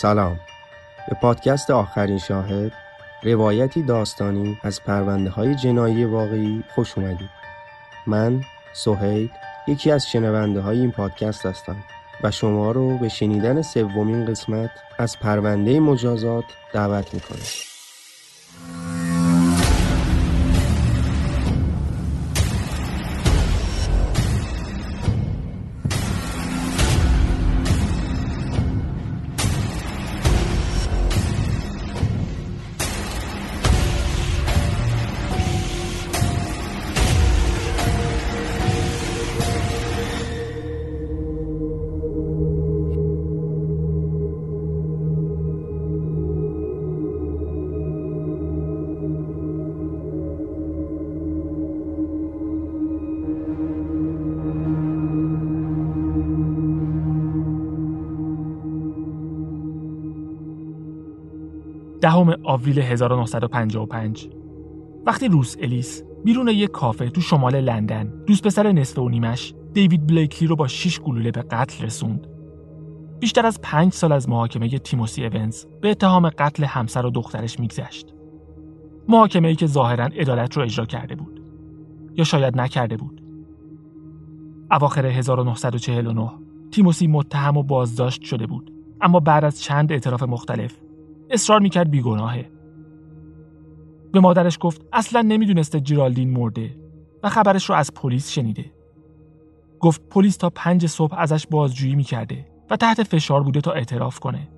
سلام. به پادکست آخرین شاهد روایتی داستانی از پرونده های جنایی واقعی خوش اومدید. من سهیل یکی از شنونده های این پادکست هستم و شما رو به شنیدن سومین قسمت از پرونده مجازات دعوت می‌کنم. دهم آوریل 1955 وقتی روس الیس بیرون یک کافه تو شمال لندن دوست پسر نصف و نیمش دیوید بلیکلی رو با 6 گلوله به قتل رسوند. بیشتر از پنج سال از محاکمه تیموسی اونز به اتهام قتل همسر و دخترش میگذشت. محاکمه ای که ظاهرا عدالت رو اجرا کرده بود. یا شاید نکرده بود. اواخر 1949 تیموسی متهم و بازداشت شده بود اما بعد از چند اعتراف مختلف اصرار می‌کرد بیگناهه. به مادرش گفت اصلا نمی‌دونسته جیرالدین مرده و خبرش رو از پلیس شنیده. گفت پلیس تا پنج صبح ازش بازجویی می‌کرده و تحت فشار بوده تا اعتراف کنه.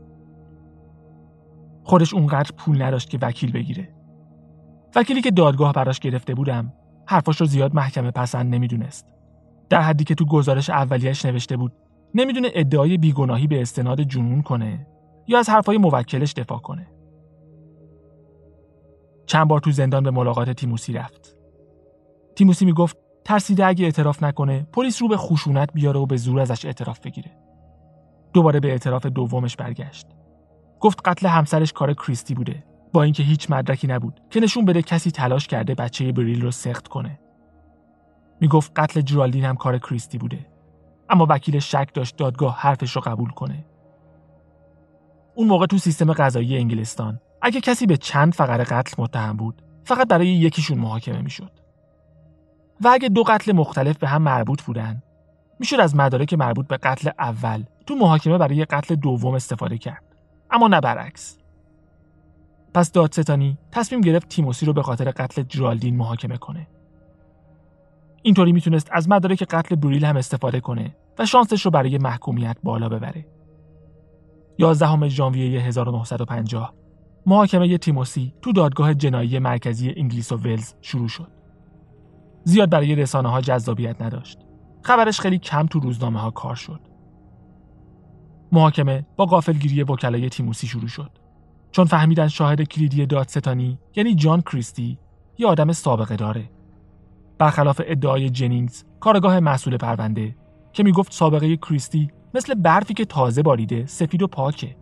خودش اونقدر پول نداشت که وکیل بگیره. وکیلی که دادگاه براش گرفته بودم حرفاش رو زیاد محکمه پسند نمی‌دونست. در حدی که تو گزارش اولیش نوشته بود نمی‌دونه ادعای بیگناهی به استناد جنون کنه یا از حرفای موکلش دفاع کنه. چند بار تو زندان به ملاقات تیموسی رفت. تیموسی می‌گفت ترسیده اگه اعتراف نکنه پلیس رو به خشونت بیاره و به زور ازش اعتراف بگیره. دوباره به اعتراف دومش برگشت. گفت قتل همسرش کار کریستی بوده با اینکه هیچ مدرکی نبود که نشون بده کسی تلاش کرده بچه بریل رو سخت کنه. می‌گفت قتل جرالدین هم کار کریستی بوده. اما وکیل شک داشت دادگاه حرفش رو قبول کنه. اون موقع تو سیستم قضایی انگلستان. اگه کسی به چند فقره قتل متهم بود فقط برای یکیشون محاکمه می‌شد. و اگه دو قتل مختلف به هم مربوط بودن می‌شد از مدارک مربوط به قتل اول تو محاکمه برای قتل دوم استفاده کرد. اما نه برعکس. پس دادستانی تصمیم گرفت تیموسی رو به خاطر قتل جرالدین محاکمه کنه. اینطوری می‌تونست از مدارک قتل بریل هم استفاده کنه و شانسش رو برای محکومیت بالا ببره. 11 ژانویه 1950 محاکمه تیموسی تو دادگاه جنایی مرکزی انگلیس و ولز شروع شد. زیاد برای رسانه ها جذابیت نداشت. خبرش خیلی کم تو روزنامه ها کار شد. محاکمه با قافلگیری وکلای تیموسی شروع شد. چون فهمیدن شاهد کلیدی دادستانی یعنی جان کریستی یه آدم سابقه داره. برخلاف ادعای جنینگز کارگاه مسئول پرونده که می‌گفت سابقه کریستی مثل برفی که تازه باریده سفید و پاکه.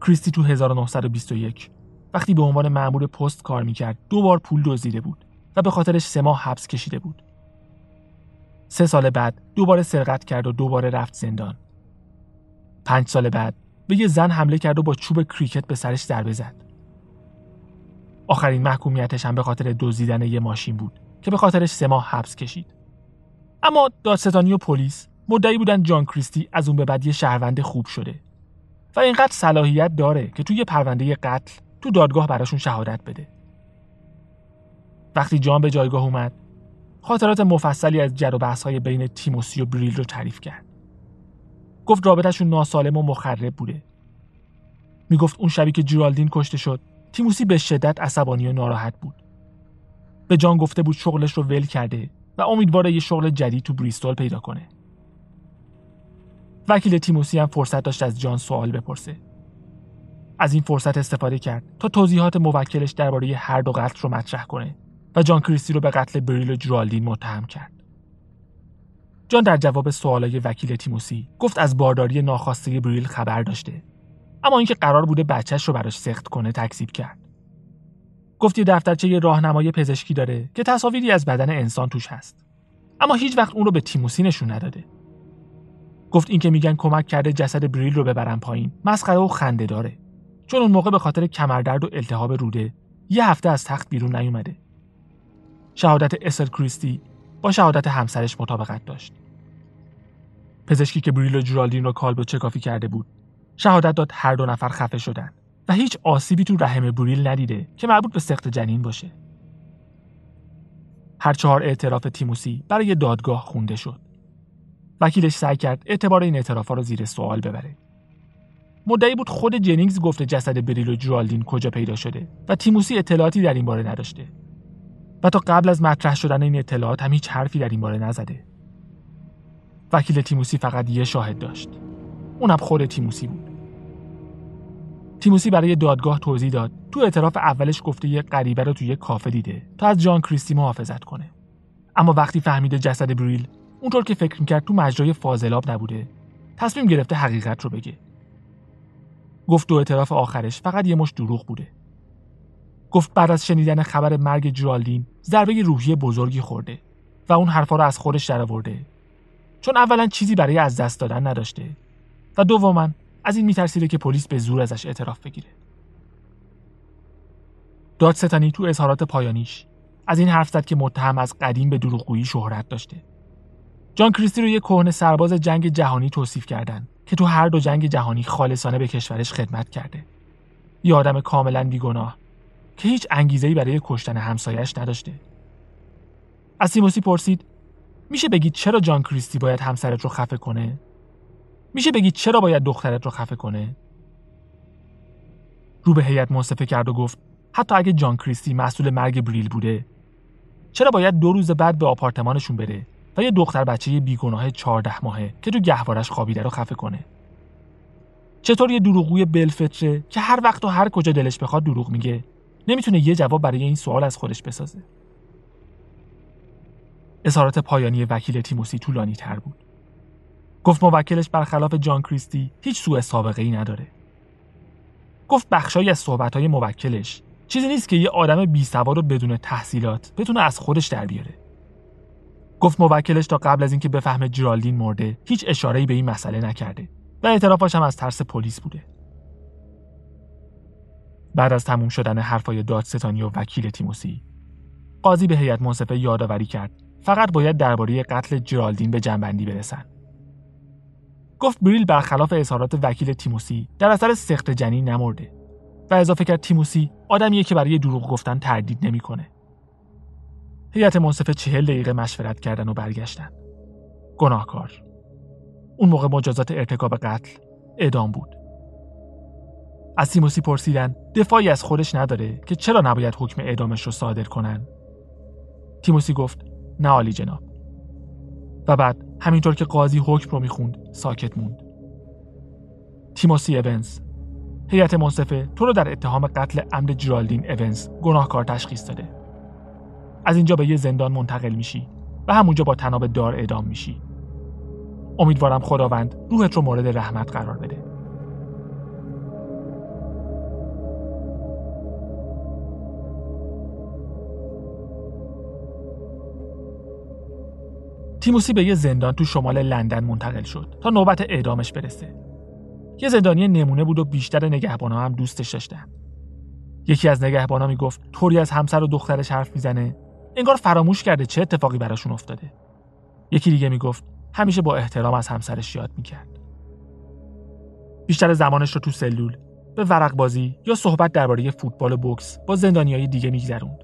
کریستی تو 1921 وقتی به عنوان مأمور پست کار می‌کرد دو بار پول دزدیده بود و به خاطرش سه ماه حبس کشیده بود. سه سال بعد دوباره سرقت کرد و دوباره رفت زندان. پنج سال بعد به یه زن حمله کرد و با چوب کریکت به سرش ضربه زد. آخرین محکومیتش هم به خاطر دزدیدن یه ماشین بود که به خاطرش سه ماه حبس کشید. اما دادستانی و پلیس مدعی بودن جان کریستی از اون به بعد یه شهروند خوب شده و اینقدر صلاحیت داره که توی پرونده قتل تو دادگاه براشون شهادت بده وقتی جان به جایگاه اومد خاطرات مفصلی از جر و های بین تیموسی و بریل رو تعریف کرد. گفت رابطهشون ناسالم و مخرب بوده. می‌گفت اون شبی که جیرالدین کشته شد، تیموسی به شدت عصبانی و ناراحت بود. به جان گفته بود شغلش رو ول کرده و امیدواره یه شغل جدید تو بریستول پیدا کنه. وکیل تیموسی هم فرصت داشت از جان سوال بپرسه. از این فرصت استفاده کرد تا توضیحات موکلش درباره هر دو قتل رو مطرح کنه و جان کریستی رو به قتل بریل و جرالدین متهم کرد. جان در جواب سوالای وکیل تیموسی گفت از بارداری ناخواسته بریل خبر داشته اما اینکه قرار بوده بچهش رو براش سخت کنه تکذیب کرد. گفت یه دفترچه یه راهنمای پزشکی داره که تصاویری از بدن انسان توش هست. اما هیچ وقت اون رو به تیموسی نشون نداده. گفت اینکه میگن کمک کرده جسد بریل رو ببرن پایین مسخره و خنده داره. چون اون موقع به خاطر کمردرد و التهاب روده یه هفته از تخت بیرون نیومده. شهادت اسل کریستی با شهادت همسرش مطابقت داشت. پزشکی که بریل و جورالدین رو کالبو چکافی کرده بود شهادت داد هر دو نفر خفه شدن و هیچ آسیبی تو رحم بریل ندیده که مربوط به سخت جنین باشه. هر چهار اعتراف تیموسی برای دادگاه خونده شد. وکیلش سعی کرد اعتبار این اعترافا رو زیر سوال ببره. مدعی بود خود جنینگز گفته جسد بریل و جرالدین کجا پیدا شده و تیموسی اطلاعاتی در این باره نداشته. و تا قبل از مطرح شدن این اطلاعات هم هیچ حرفی در این باره نزده. وکیل تیموسی فقط یه شاهد داشت. اونم خود تیموسی بود. تیموسی برای دادگاه توضیح داد تو اعتراف اولش گفته یه غریبه رو توی یه کافه دیده تا از جان کریستی محافظت کنه. اما وقتی فهمیده جسد بریل اونطور که فکر می‌کرد تو مجرای فاضلاب نبوده تصمیم گرفته حقیقت رو بگه گفت دو اعتراف آخرش فقط یه مش دروغ بوده. گفت بعد از شنیدن خبر مرگ جرالدین ضربه روحی بزرگی خورده و اون حرفا رو از خودش درآورده. چون اولا چیزی برای از دست دادن نداشته و دوما از این میترسیده که پلیس به زور ازش اعتراف بگیره. دادستانی تو اظهارات پایانیش از این حرف زد که متهم از قدیم به دروغگویی شهرت داشته. جان کریستی رو یه کهنه سرباز جنگ جهانی توصیف کردن که تو هر دو جنگ جهانی خالصانه به کشورش خدمت کرده. یه آدم کاملا بیگناه که هیچ انگیزه‌ای برای کشتن همسایش نداشته. از سیموسی پرسید میشه بگید چرا جان کریستی باید همسرت رو خفه کنه؟ میشه بگید چرا باید دخترت رو خفه کنه؟ رو به هیئت منصفه کرد و گفت حتی اگه جان کریستی مسئول مرگ بریل بوده چرا باید دو روز بعد به آپارتمانشون بره؟ و یه دختر بچه بیگناه 14 ماهه که تو گهوارش خوابیده رو خفه کنه. چطور یه دروغگوی بلفتره که هر وقت و هر کجا دلش بخواد دروغ میگه؟ نمی‌تونه یه جواب برای این سوال از خودش بسازه. اظهارات پایانی وکیل تیموسی طولانی تر بود. گفت موکلش برخلاف جان کریستی هیچ سوء سابقه ای نداره. گفت بخشایی از صحبت موکلش چیزی نیست که یه آدم بی سواد و بدون تحصیلات بتونه از خودش در بیاره. گفت موکلش تا قبل از اینکه بفهمه جرالدین مرده هیچ اشاره‌ای به این مسئله نکرده و اعترافاش هم از ترس پلیس بوده. بعد از تموم شدن حرفای دادستانی و وکیل تیموسی قاضی به هیئت منصفه یادآوری کرد فقط باید درباره قتل جرالدین به جنبندی برسن. گفت بریل برخلاف اظهارات وکیل تیموسی در اثر سخت جنین نمرده و اضافه کرد تیموسی آدمیه که برای دروغ گفتن تردید نمی‌کنه. هیئت منصفه چهل دقیقه مشورت کردن و برگشتن. گناهکار. اون موقع مجازات ارتکاب قتل اعدام بود. از سیموسی پرسیدن دفاعی از خودش نداره که چرا نباید حکم اعدامش رو صادر کنن؟ تیموسی گفت نه عالی جناب. و بعد همینطور که قاضی حکم رو می‌خوند ساکت موند. تیموسی اونز هیئت منصفه تو رو در اتهام قتل عمد جرالدین اونز گناهکار تشخیص داده. از اینجا به یه زندان منتقل میشی و همونجا با تناب دار اعدام میشی امیدوارم خداوند روحت رو مورد رحمت قرار بده تیموسی به یه زندان تو شمال لندن منتقل شد تا نوبت اعدامش برسه. یه زندانی نمونه بود و بیشتر نگهبانا هم دوستش داشتن. یکی از نگهبانا می‌گفت طوری از همسر و دخترش حرف می‌زنه انگار فراموش کرده چه اتفاقی براشون افتاده یکی دیگه می‌گفت همیشه با احترام از همسرش یاد می‌کرد بیشتر زمانش رو تو سلول به ورق بازی یا صحبت درباره فوتبال و بوکس با زندانیای دیگه میگذروند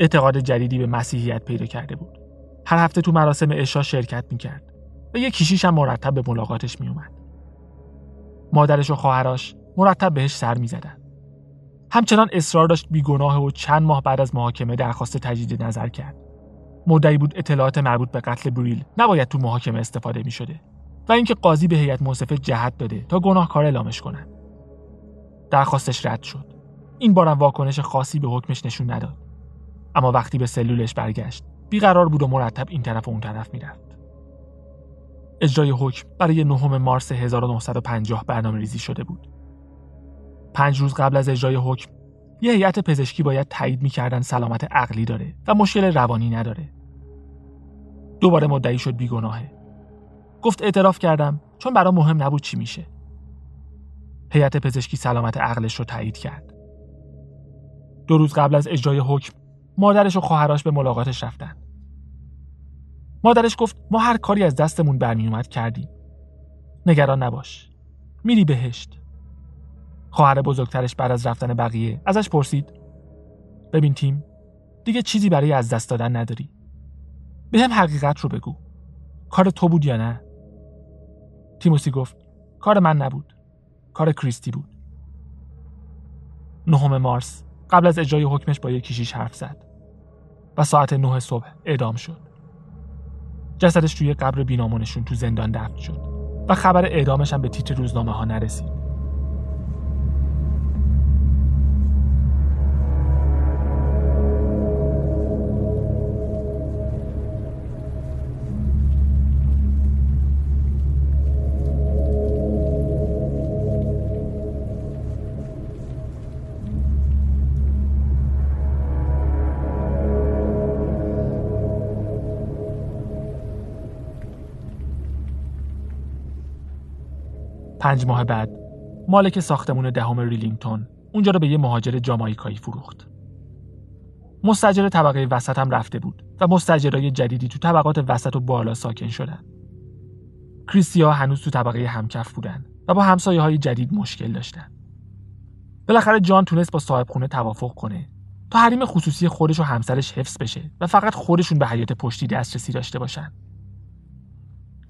اعتقاد جدیدی به مسیحیت پیدا کرده بود. هر هفته تو مراسم عشا شرکت می‌کرد و یه کیشیش هم مرتب به ملاقاتش میومد. مادرش و خواهرش مرتب بهش سر می‌زدن. همچنان اصرار داشت بیگناه و چند ماه بعد از محاکمه درخواست تجدید نظر کرد. مدعی بود اطلاعات مربوط به قتل بریل نباید تو محاکمه استفاده می شده و اینکه قاضی به هیئت منصفه جهت داده تا گناهکار اعلامش کنن. درخواستش رد شد. این بارم واکنش خاصی به حکمش نشون نداد. اما وقتی به سلولش برگشت، بیقرار بود و مرتب این طرف و اون طرف می‌رفت. اجرای حکم برای نهم مارس 1950 برنامه ریزی شده بود. پنج روز قبل از اجرای حکم یه هیئت پزشکی باید تایید می‌کردن سلامت عقلی داره و مشکل روانی نداره. دوباره مدعی شد بیگناهه. گفت اعتراف کردم چون برام مهم نبود چی میشه. هیئت پزشکی سلامت عقلش رو تایید کرد. دو روز قبل از اجرای حکم مادرش و خواهرش به ملاقاتش رفتن. مادرش گفت ما هر کاری از دستمون برمیومد کردیم. نگران نباش. میری بهشت. خواهر بزرگترش بعد از رفتن بقیه ازش پرسید. ببین تیم دیگه چیزی برای از دست دادن نداری. به هم حقیقت رو بگو. کار تو بود یا نه؟ تیموسی گفت کار من نبود. کار کریستی بود. نهم مارس قبل از اجرای حکمش با یک کشیش حرف زد و ساعت نه صبح اعدام شد. جسدش توی قبر بینامونشون تو زندان دفن شد و خبر اعدامش هم به تیتر روزنامه ها نرسید. پنج ماه بعد مالک ساختمون دهم ریلینگتون اونجا رو به یه مهاجر جامایکایی فروخت. مستجر طبقه وسط هم رفته بود و مستجرای جدیدی تو طبقات وسط و بالا ساکن شدن. کریستیا هنوز تو طبقه همکف بودن و با همسایه های جدید مشکل داشتن. بالاخره جان تونست با صاحب خونه توافق کنه تا حریم خصوصی خودش و همسرش حفظ بشه و فقط خودشون به حیات پشتی دسترسی داشته باشن.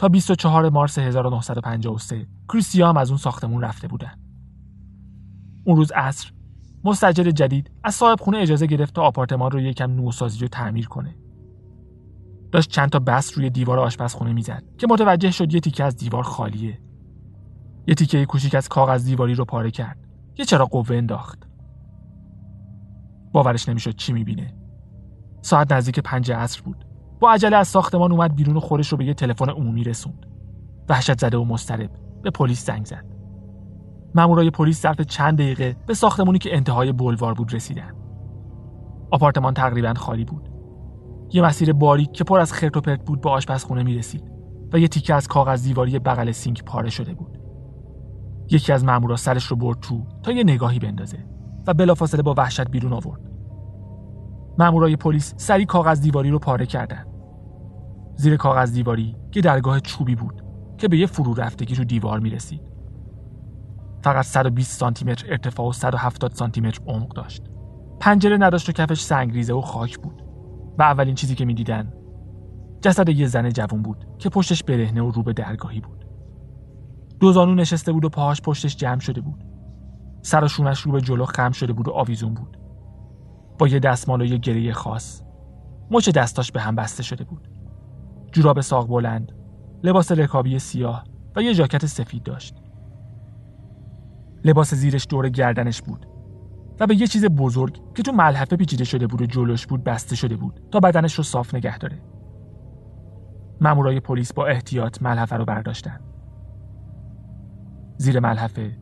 تا 24 مارس 1953 کریستیا هم از اون ساختمون رفته بودن. اون روز عصر مستجر جدید از صاحب خونه اجازه گرفت تا آپارتمان رو یکم نوسازی رو تعمیر کنه. داشت چند تا بس روی دیوار آشپزخونه می‌زد که متوجه شد یه تیکه از دیوار خالیه. یه تیکه کوچیک از کاغذ دیواری رو پاره کرد. یه چرا قوه انداخت. باورش نمی‌شد چی می‌بینه. ساعت نزدیک پنج عصر بود. با عجله از ساختمان اومد بیرون و خودش رو به یه تلفن عمومی رسوند. وحشت زده و مضطرب به پلیس زنگ زد. مامورای پلیس ظرف چند دقیقه به ساختمونی که انتهای بلوار بود رسیدن. آپارتمان تقریبا خالی بود. یه مسیر باریک که پر از خرت و پرت بود به آشپزخونه می رسید و یه تیکه از کاغذ دیواری بغل سینک پاره شده بود. یکی از مامورا سرش رو برد تو تا یه نگاهی بندازه و بلافاصله با وحشت بیرون آورد. مامورای پلیس سری کاغذ دیواری رو پاره کردن. زیر کاغذ دیواری که درگاه چوبی بود که به یه فرو رفتگی رو دیوار می رسید. فقط 120 سانتی متر ارتفاع و 170 سانتی متر عمق داشت. پنجره نداشت و کفش سنگریزه و خاک بود. و اولین چیزی که می‌دیدن جسد یه زن جوون بود که پشتش برهنه و رو به درگاهی بود. دو زانو نشسته بود و پاهاش پشتش جمع شده بود. سر و شونش رو به جلو خم شده بود و آویزون بود. با یه دستمال و یه گریه خاص. مچ دستاش به هم بسته شده بود. جوراب ساق بلند، لباس رکابی سیاه و یه ژاکت سفید داشت. لباس زیرش دور گردنش بود و به یه چیز بزرگ که تو ملحفه پیچیده شده بود و جلوش بود بسته شده بود تا بدنش رو صاف نگه داره. مامورای پلیس با احتیاط ملحفه رو برداشتن. زیر ملحفه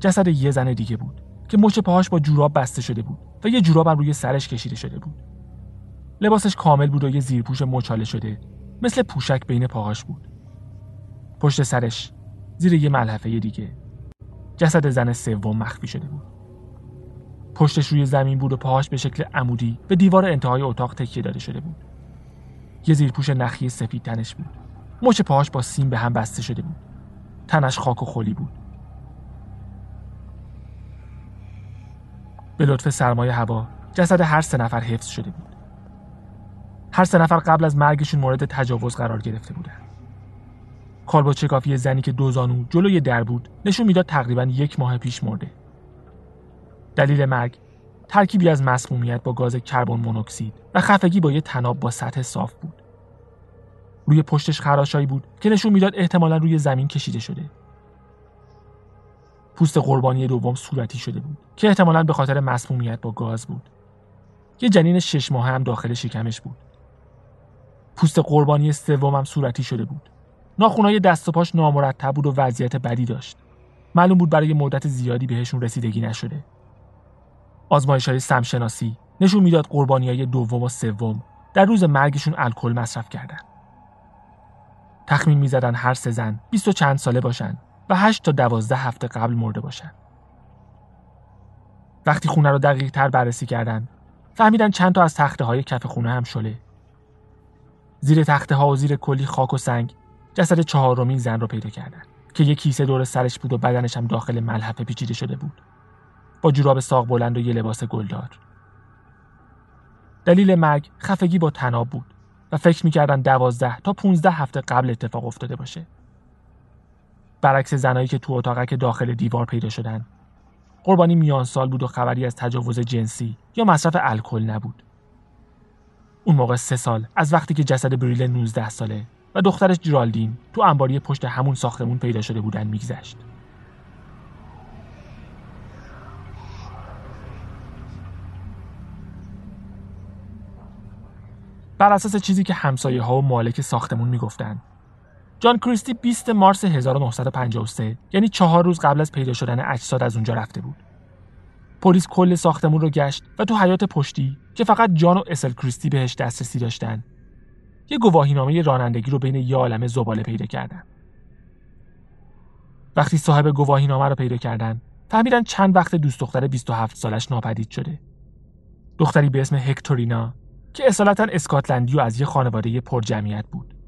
جسد یه زن دیگه بود که مچ پاهاش با جوراب بسته شده بود و یه جوراب هم روی سرش کشیده شده بود. لباسش کامل بود و یه زیرپوش مچاله شده مثل پوشک بین پاهاش بود. پشت سرش زیر یه ملحفه دیگه جسد زن سوم مخفی شده بود. پشتش روی زمین بود و پاهاش به شکل عمودی به دیوار انتهای اتاق تکیه داده شده بود. یه زیرپوش نخی سفید تنش بود. مچ پاهاش با سیم به هم بسته شده بود. تنش خاک و خلی بود. به لطف سرمایه هوا جسد هر سه نفر حفظ شده بود. هر سه نفر قبل از مرگشون مورد تجاوز قرار گرفته بودن. کالباچکافی زنی که دو زانو جلوی در بود نشون می‌داد تقریبا یک ماه پیش مرده. دلیل مرگ ترکیبی از مسمومیت با گاز کربن مونوکسید و خفگی با یه تناب با سطح صاف بود. روی پشتش خراشایی بود که نشون می‌داد احتمالا روی زمین کشیده شده. پوست قربانی دوم صورتی شده بود که احتمالا به خاطر مسمومیت با گاز بود. یه جنین شش ماه هم داخل شکمش بود. پوست قربانی سوم هم صورتی شده بود. ناخونای دست و پاش نامرتب بود و وضعیت بدی داشت. معلوم بود برای مدت زیادی بهشون رسیدگی نشده. آزمایش های سمشناسی نشون می‌داد قربانی های دوم و سوم در روز مرگشون الکل مصرف کردن. تخمین می‌زدن هر سه زن بیست و چند ساله باشن و هشت تا دوازده هفته قبل مرده باشن. وقتی خونه رو دقیق تر بررسی کردن فهمیدن چند تا از تخته های کف خونه هم شله. زیر تخته ها و زیر کلی خاک و سنگ جسد چهارمین زن رو پیدا کردن که یک کیسه دور سرش بود و بدنش هم داخل ملحفه پیچیده شده بود. با جوراب ساق بلند و یه لباس گلدار. دلیل مرگ خفگی با تناب بود و فکر می‌کردن دوازده تا 15 هفته قبل اتفاق افتاده باشه. برعکس زنایی که تو اتاقک داخل دیوار پیدا شدن قربانی میان سال بود و خبری از تجاوز جنسی یا مصرف الکل نبود. اون موقع سه سال از وقتی که جسد بریل 19 ساله و دخترش جرالدین تو انباری پشت همون ساختمون پیدا شده بودن میگذشت. بر اساس چیزی که همسایه ها و مالک ساختمون می‌گفتن جان کریستی 20 مارس 1953 یعنی چهار روز قبل از پیدا شدن اجساد از اونجا رفته بود. پلیس کل ساختمون رو گشت و تو حیات پشتی که فقط جان و اسل کریستی بهش دسترسی داشتن یه گواهینامه رانندگی رو بین یه عالم زباله پیدا کردن. وقتی صاحب گواهینامه رو پیدا کردن فهمیدن چند وقت دوست دختر 27 سالش ناپدید شده. دختری به اسم هکتورینا که اصالتا اسکاتلندی و از یه خانواده پرجمعیت بود.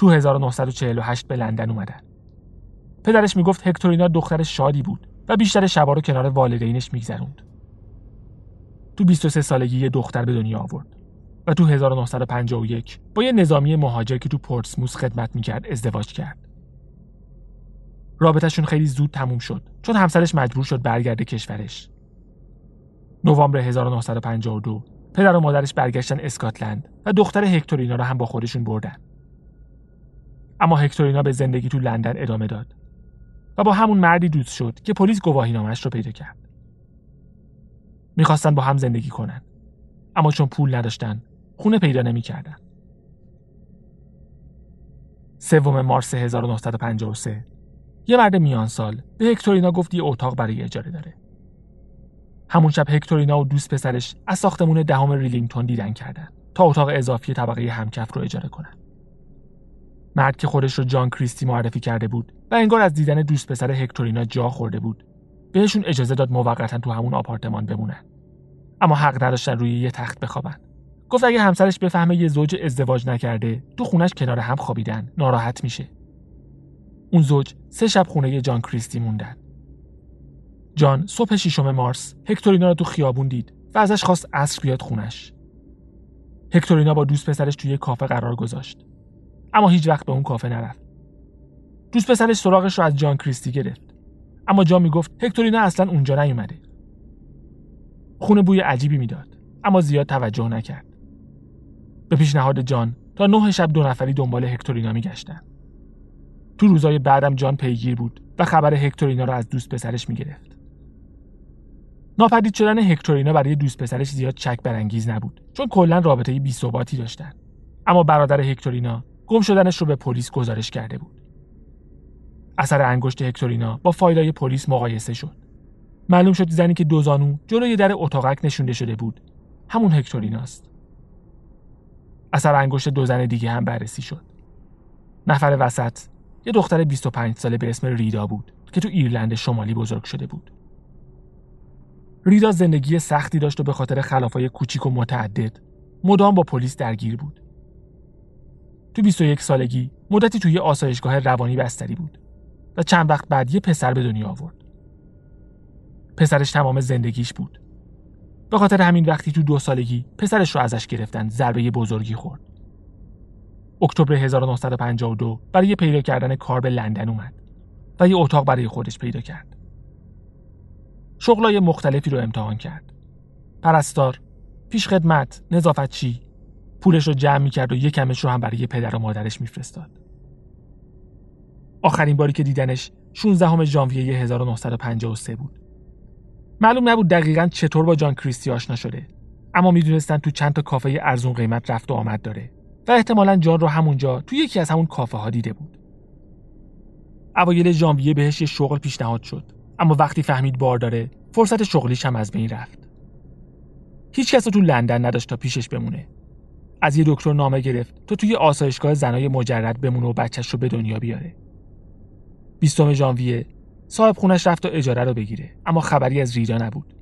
تو 1948 به لندن اومدن. پدرش می‌گفت هکتورینا دختر شادی بود و بیشتر شبا رو کنار والدینش میگذروند. تو 23 سالگی یه دختر به دنیا آورد و تو 1951 با یه نظامی مهاجر که تو پورتسموس خدمت می‌کرد ازدواج کرد. رابطهشون خیلی زود تموم شد چون همسرش مجبور شد برگرده کشورش. نوامبر 1952 پدر و مادرش برگشتن اسکاتلند و دختر هکتورینا رو هم با خودشون بردن. اما هکتورینا به زندگی تو لندن ادامه داد و با همون مردی دوست شد که پلیس گواهی نامش رو پیدا کرد. می‌خواستن با هم زندگی کنن. اما چون پول نداشتن خونه پیدا نمی‌کردن. سوم مارس 1953 یه مرد میان سال به هکتورینا گفت یه اتاق برای اجاره داره. همون شب هکتورینا و دوست پسرش از ساختمون دهم ریلینگتون دیدن کردن تا اتاق اضافی طبقه همکف رو اجاره کنن. مرد که خودش رو جان کریستی معرفی کرده بود و انگار از دیدن دوست پسر هکتورینا جا خورده بود. بهشون اجازه داد موقتا تو همون آپارتمان بمونن. اما حق نداشتن روی یه تخت بخوابن. گفت اگه همسرش بفهمه یه زوج ازدواج نکرده تو خونش کنار هم خوابیدن. ناراحت میشه. اون زوج سه شب خونه جان کریستی موندن. جان صبح ششم مارس هکتورینا رو تو خیابون دید و ازش خواست عصر بیاد خونش. هکتورینا با دوست پسرش توی کافه قرار گذاشت. اما هیچ وقت به اون کافه نرفت. دوست پسرش سراغش رو از جان کریستی گرفت. اما جان می‌گفت هکتورینا اصلا اونجا نیومده. خونه بوی عجیبی می‌داد اما زیاد توجه نکرد. به پیشنهاد جان تا نه شب دو نفری دنبال هکتورینا میگشتن. تو روزای بعدم جان پیگیر بود و خبر هکتورینا رو از دوست پسرش می‌گرفت. ناپدید شدن هکتورینا برای دوست پسرش زیاد چک برانگیز نبود چون کلا رابطه بی داشتن. اما برادر هکتورینا گم شدنش رو به پلیس گزارش کرده بود. اثر انگشت هکتورینا با فایلای پلیس مقایسه شد. معلوم شد زنی که دوزانو جلوی در اتاقک نشونده شده بود همون هکتوریناست. اثر انگشت دو زن دیگه هم بررسی شد. نفر وسط یه دختر 25 ساله به اسم ریدا بود که تو ایرلند شمالی بزرگ شده بود. ریدا زندگی سختی داشت و به خاطر خلافای کوچیک و متعدد مدام با پلیس درگیر بود. تو 21 سالگی مدتی توی آسایشگاه روانی بستری بود و چند وقت بعد یه پسر به دنیا آورد. پسرش تمام زندگیش بود. به خاطر همین وقتی تو دو سالگی پسرش رو ازش گرفتن ضربه بزرگی خورد. اکتبر 1952 برای پیدا کردن کار به لندن اومد و یه اتاق برای خودش پیدا کرد. شغلای مختلفی رو امتحان کرد. پرستار، پیشخدمت، نظافتچی، پولش رو جمع می‌کرد و یک کمش رو هم برای پدر و مادرش میفرستاد. آخرین باری که دیدنش 16 ژانویه 1953 بود. معلوم نبود دقیقا چطور با جان کریستی آشنا شده اما می‌دونستن تو چند تا کافه ارزون قیمت رفت و آمد داره و احتمالا جان رو همونجا تو یکی از همون کافه ها دیده بود. اوایل ژانویه بهش یه شغل پیشنهاد شد اما وقتی فهمید بار داره فرصت شغلیش هم از بین رفت. هیچ کس تو لندن نداشت تا پیشش بمونه. از یه دکتر نامه گرفت تا توی آسایشگاه زنای مجرد بمونه و بچهش رو به دنیا بیاره. 20 ژانویه صاحب خونش رفت تا اجاره رو بگیره اما خبری از ریدا نبود.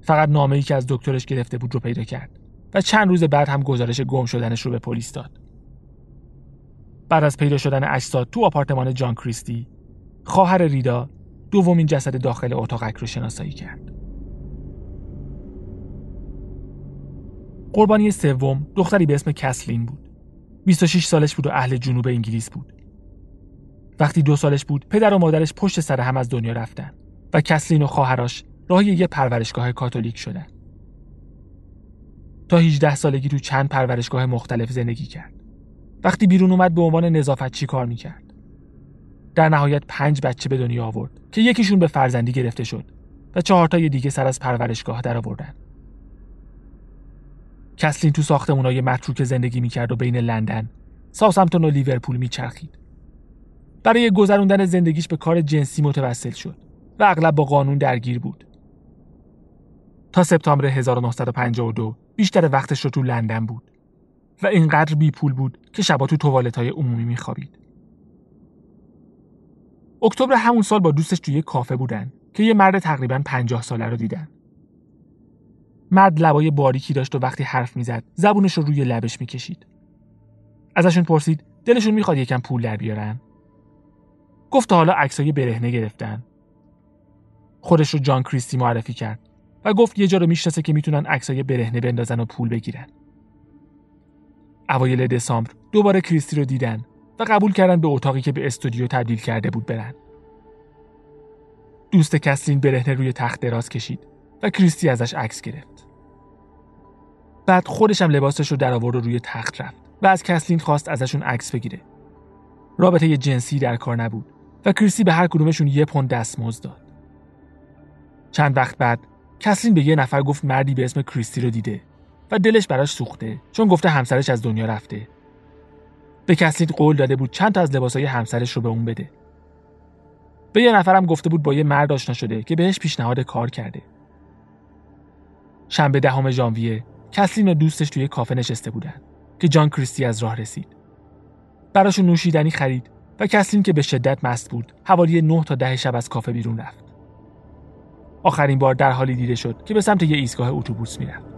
فقط نامه ای که از دکترش گرفته بود رو پیدا کرد و چند روز بعد هم گزارش گم شدنش رو به پلیس داد. بعد از پیدا شدن اجساد تو آپارتمان جان کریستی، خواهر ریدا دومین جسد داخل اتاقک رو شناسایی کرد. قربانی سوم دختری به اسم کسلین بود. 26 سالش بود و اهل جنوب انگلیس بود. وقتی دو سالش بود پدر و مادرش پشت سر هم از دنیا رفتن و کسلین و خواهرش راهی یه پرورشگاه کاتولیک شدن. تا 18 سالگی تو چند پرورشگاه مختلف زندگی کرد. وقتی بیرون اومد به عنوان نظافتچی کار می‌کرد. در نهایت پنج بچه به دنیا آورد که یکیشون به فرزندی گرفته شد و چهارتای دیگه سر از پرورشگاه در آوردن. کسلین تو ساختمونای متروک زندگی می‌کرد و بین لندن، ساسمتون و لیورپول میچرخید. برای گذروندن زندگیش به کار جنسی متوسل شد و اغلب با قانون درگیر بود. تا سپتامبر 1952 بیشتر وقتش رو تو لندن بود و اینقدر بی پول بود که شبا تو توالت های عمومی میخوابید. اکتبر همون سال با دوستش توی کافه بودن که یه مرد تقریبا پنجاه ساله رو دیدن. مرد لبای باریکی داشت و وقتی حرف می‌زد زبونش رو روی لبش می‌کشید. ازشون پرسید دلشون می‌خواد یکم پول در بیارن. گفت حالا عکسای برهنه گرفتن. خودش رو جان کریستی معرفی کرد و گفت یه جا رو می‌شناسه که می‌تونن عکسای برهنه بندازن و پول بگیرن. اوایل دسامبر دوباره کریستی رو دیدن و قبول کردن به اتاقی که به استودیو تبدیل کرده بود برن. دوست کسلین برهنه روی تخت دراز کشید و کریستی ازش عکس گرفت. بعد خودش هم لباسش رو در آورد و روی تخت رفت و از کسلین خواست ازشون عکس بگیره. رابطه جنسی در کار نبود و کریستی به هر کدومشون یه پوند دستمزد داد. چند وقت بعد کسلین به یه نفر گفت مردی به اسم کریستی رو دیده و دلش براش سوخته چون گفته همسرش از دنیا رفته. به کسلین قول داده بود چند تا از لباسای همسرش رو به اون بده. به یه نفرم گفته بود با یه مرد آشنا شده که بهش پیشنهاد کار کرده. شنبه دهم ژانویه کسلین و دوستش توی کافه نشسته بودن که جان کریستی از راه رسید. براشون نوشیدنی خرید و کسلین که به شدت مست بود حوالی 9 تا ده شب از کافه بیرون رفت. آخرین بار در حالی دیده شد که به سمت یه ایستگاه اتوبوس می‌رفت.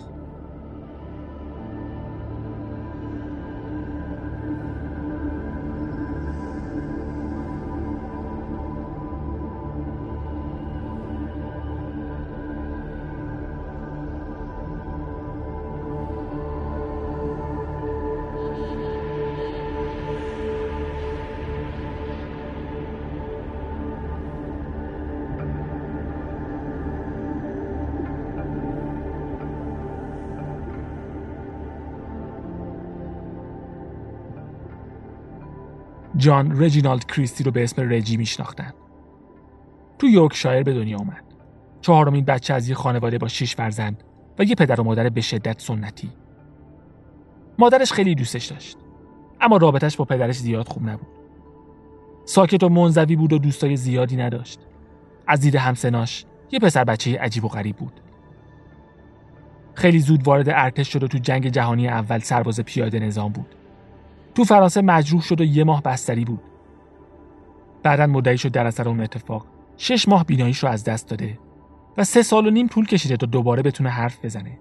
جان رجینالد کریستی رو به اسم رجی میشناختن. تو یورکشایر به دنیا اومد. چهارمین بچه از یه خانواده با شش فرزند و یه پدر و مادر به شدت سنتی. مادرش خیلی دوستش داشت. اما رابطش با پدرش زیاد خوب نبود. ساکت و منزوی بود و دوستای زیادی نداشت. از دید همسناش یه پسر بچه عجیب و غریب بود. خیلی زود وارد ارتش شد و تو جنگ جهانی اول سرباز پیاده نظام بود. تو فرانسه مجروح شد و یه ماه بستری بود. بعدا مدعی شد در اثر اون اتفاق شش ماه بیناییش رو از دست داده و سه سال و نیم طول کشیده تا دوباره بتونه حرف بزنه.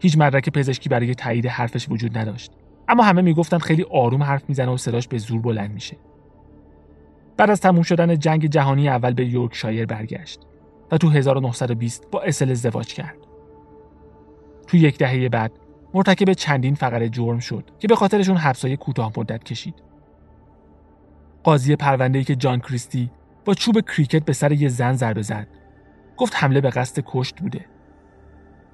هیچ مدرک پزشکی برای تایید حرفش وجود نداشت. اما همه می‌گفتن خیلی آروم حرف می‌زنه و صداش به زور بلند میشه. بعد از تموم شدن جنگ جهانی اول به یورکشایر برگشت. و تو 1920 با اسل ازدواج کرد. تو یک دهه بعد مرتکب چندین فقره جرم شد که به خاطرشون حبسای کوتاه مدت کشید. قاضی پرونده‌ای که جان کریستی با چوب کریکت به سر یه زن ضربه زد گفت حمله به قصد کشت بوده.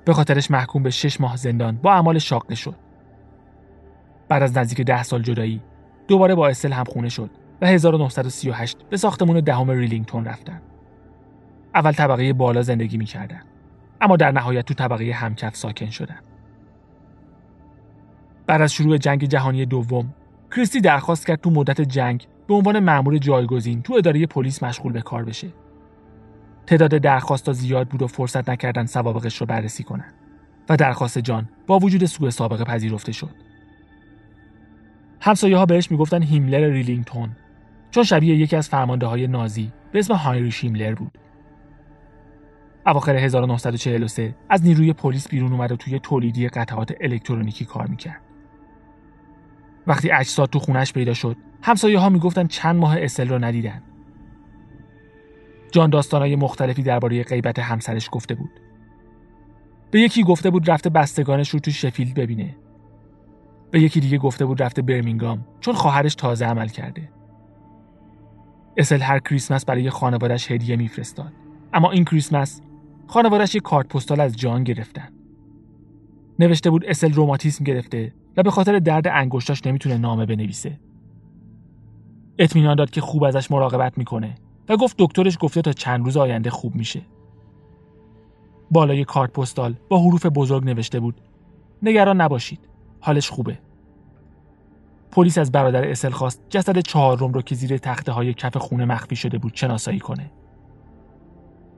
به خاطرش محکوم به شش ماه زندان با اعمال شاقه شد. بعد از نزدیک ده سال جدایی دوباره با اسل هم خونه شد و 1938 به ساختمون دهم ریلینگتون رفتن. اول طبقه بالا زندگی می‌کردن اما در نهایت تو طبقه همکف ساکن شدن. بعد از شروع جنگ جهانی دوم کریستی درخواست کرد تو مدت جنگ به عنوان مأمور جایگزین تو اداره پلیس مشغول به کار بشه. تعداد درخواستا زیاد بود و فرصت نکردن سوابقش رو بررسی کنن و درخواست جان با وجود سوء سابقه پذیرفته شد. همسایه ها بهش می‌گفتن هیملر ریلینگتون چون شبیه یکی از فرمانده های نازی به اسم هاینریش هیملر بود. اواخر 1943 از نیروی پلیس بیرون اومد و توی تولیدی قطعات الکترونیکی کار می‌کرد. وقتی اجساد تو خونش پیدا شد، همسایه ها می‌گفتن چند ماه اسل رو ندیدن. جان داستانهای مختلفی درباره غیبت همسرش گفته بود. به یکی گفته بود رفته بستگانش رو تو شفیلد ببینه. به یکی دیگه گفته بود رفته برمینگام چون خواهرش تازه عمل کرده. اسل هر کریسمس برای خانوادش هدیه میفرستاد. اما این کریسمس خانوادش یک کارت پستال از جان گرفتن. نوشته بود اسل روماتیسم گرفته و به خاطر درد انگشتاش نمی‌تونه نامه بنویسه. اطمینان داد که خوب ازش مراقبت می‌کنه و گفت دکترش گفته تا چند روز آینده خوب میشه. بالای کارت پستال با حروف بزرگ نوشته بود نگران نباشید حالش خوبه. پلیس از برادر اسل خواست جسد چهارم رو که زیر تخته های کف خونه مخفی شده بود شناسایی کنه.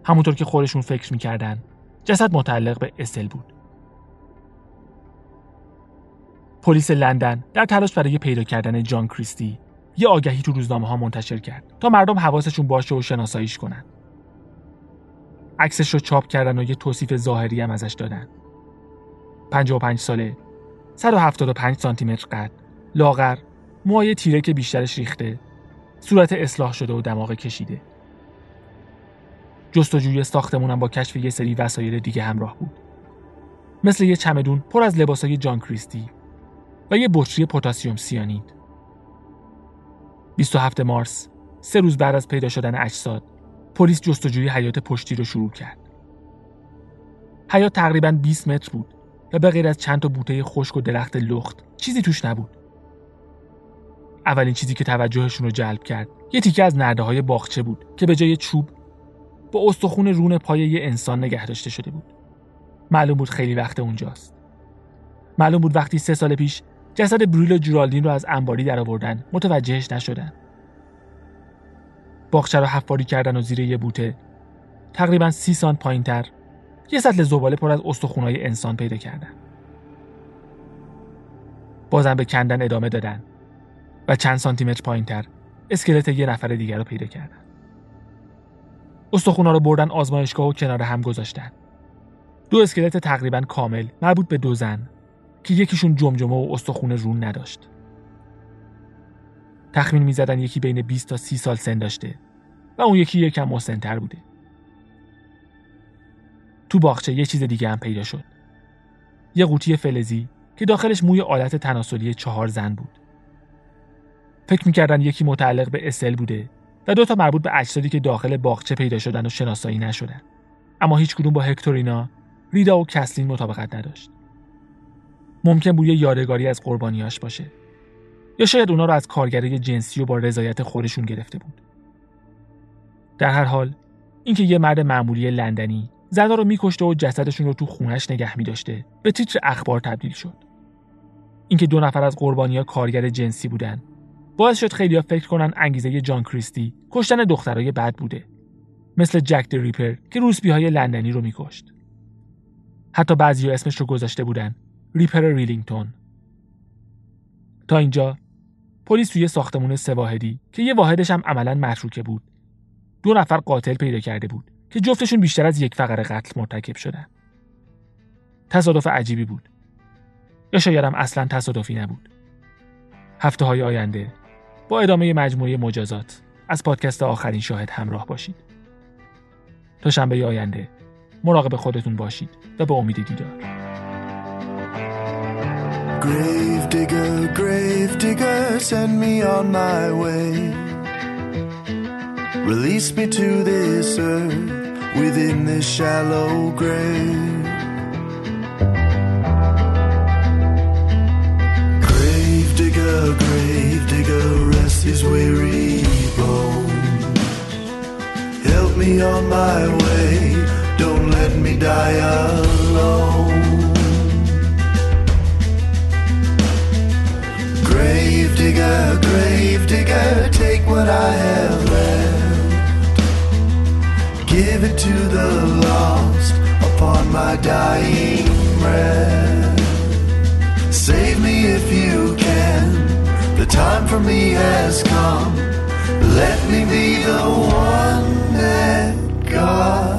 همونطور که خودشون فکر می‌کردن جسد متعلق به اسل بود. پلیس لندن در تلاش برای پیدا کردن جان کریستی یه آگهی تو روزنامه ها منتشر کرد تا مردم حواسشون باشه و شناساییش کنن. عکسش رو چاپ کردن و یه توصیف ظاهری هم ازش دادن. 55 ساله 175 سانتی متر قد لاغر موهای تیره که بیشترش ریخته صورت اصلاح شده و دماغ کشیده جستجوی ساختمونم با کشف یه سری وسایل دیگه همراه بود مثل یه چمدون پر از لباسای جان کریستی و یه بطری پتاسیم سیانید. 27 مارس سه روز بعد از پیدا شدن اجساد پلیس جستجوی حیات پشتی رو شروع کرد. حیات تقریبا 20 متر بود و به غیر از چند تا بوته خشک و درخت لخت چیزی توش نبود. اولین چیزی که توجهشون رو جلب کرد یه تیکه از نرده های باغچه بود که به جای چوب با استخون رون پای یه انسان نگه داشته شده بود. معلوم بود خیلی وقت اونجاست. معلوم بود وقتی سه سال پیش جسد بریل و جورالدین رو از انباری درآوردن متوجهش نشدن. باغچه رو حفاری کردن و زیر یه بوته. تقریبا سی سانت پایینتر. یه سطل زباله پر از استخونهای انسان پیدا کردن. بازم به کندن ادامه دادن و چند سانتیمتر پایینتر اسکلت یه نفر دیگر رو پیدا کردن. استخونا رو بردن آزمایشگاه و کنار هم گذاشتن. دو اسکلت تقریبا کامل مربوط به دو زن. که یکیشون جمجمه و استخون رون نداشت. تخمین می‌زدن یکی بین 20 تا 30 سال سن داشته و اون یکی یکم مسنتر بوده. تو باغچه یه چیز دیگه هم پیدا شد. یه قوطی فلزی که داخلش موی آلت تناسلی چهار زن بود. فکر می‌کردن یکی متعلق به اسل بوده و دو تا مربوط به اجسادی که داخل باغچه پیدا شدن و شناسایی نشدن. اما هیچ کدوم با هکتورینا ریدا و کسلین مطابقت نداشت. ممکن بود یه یادگاری از قربانیاش باشه. یا شاید اونا رو از کارگره جنسی و با رضایت خودشون گرفته بود. در هر حال اینکه یه مرد معمولی لندنی زنا رو میکشته و جسدشون رو تو خونش نگه میداشته به تیتر اخبار تبدیل شد. اینکه دو نفر از قربانیا کارگر جنسی بودن باعث شد خیلیا فکر کنن انگیزه جان کریستی کشتن دخترای بد بوده. مثل Jack the Ripper که روسبی های لندنی رو میکشت. حتی بعضی اسمش رو گذاشته بودن. Ripper ریلینگتون. تا اینجا پلیس توی ساختمون سه واحدی که یه واحدش هم عملا متروکه بود دو نفر قاتل پیدا کرده بود که جفتشون بیشتر از یک فقره قتل مرتکب شدن. تصادف عجیبی بود. یا شاید هم اصلا تصادفی نبود. هفته های آینده. با ادامه مجموعه مجازات. از پادکست آخرین شاهد همراه باشید. تا شنبه آینده. مراقب خودتون باشید و به امید دیدار. Grave digger, grave digger, send me on my way. Release me to this earth within this shallow grave. Grave digger, grave digger, rest his weary bones. Help me on my way, don't let me die alone. What I have left. Give it to the lost upon my dying breath. Save me if you can, the time for me has come. Let me be the one that God.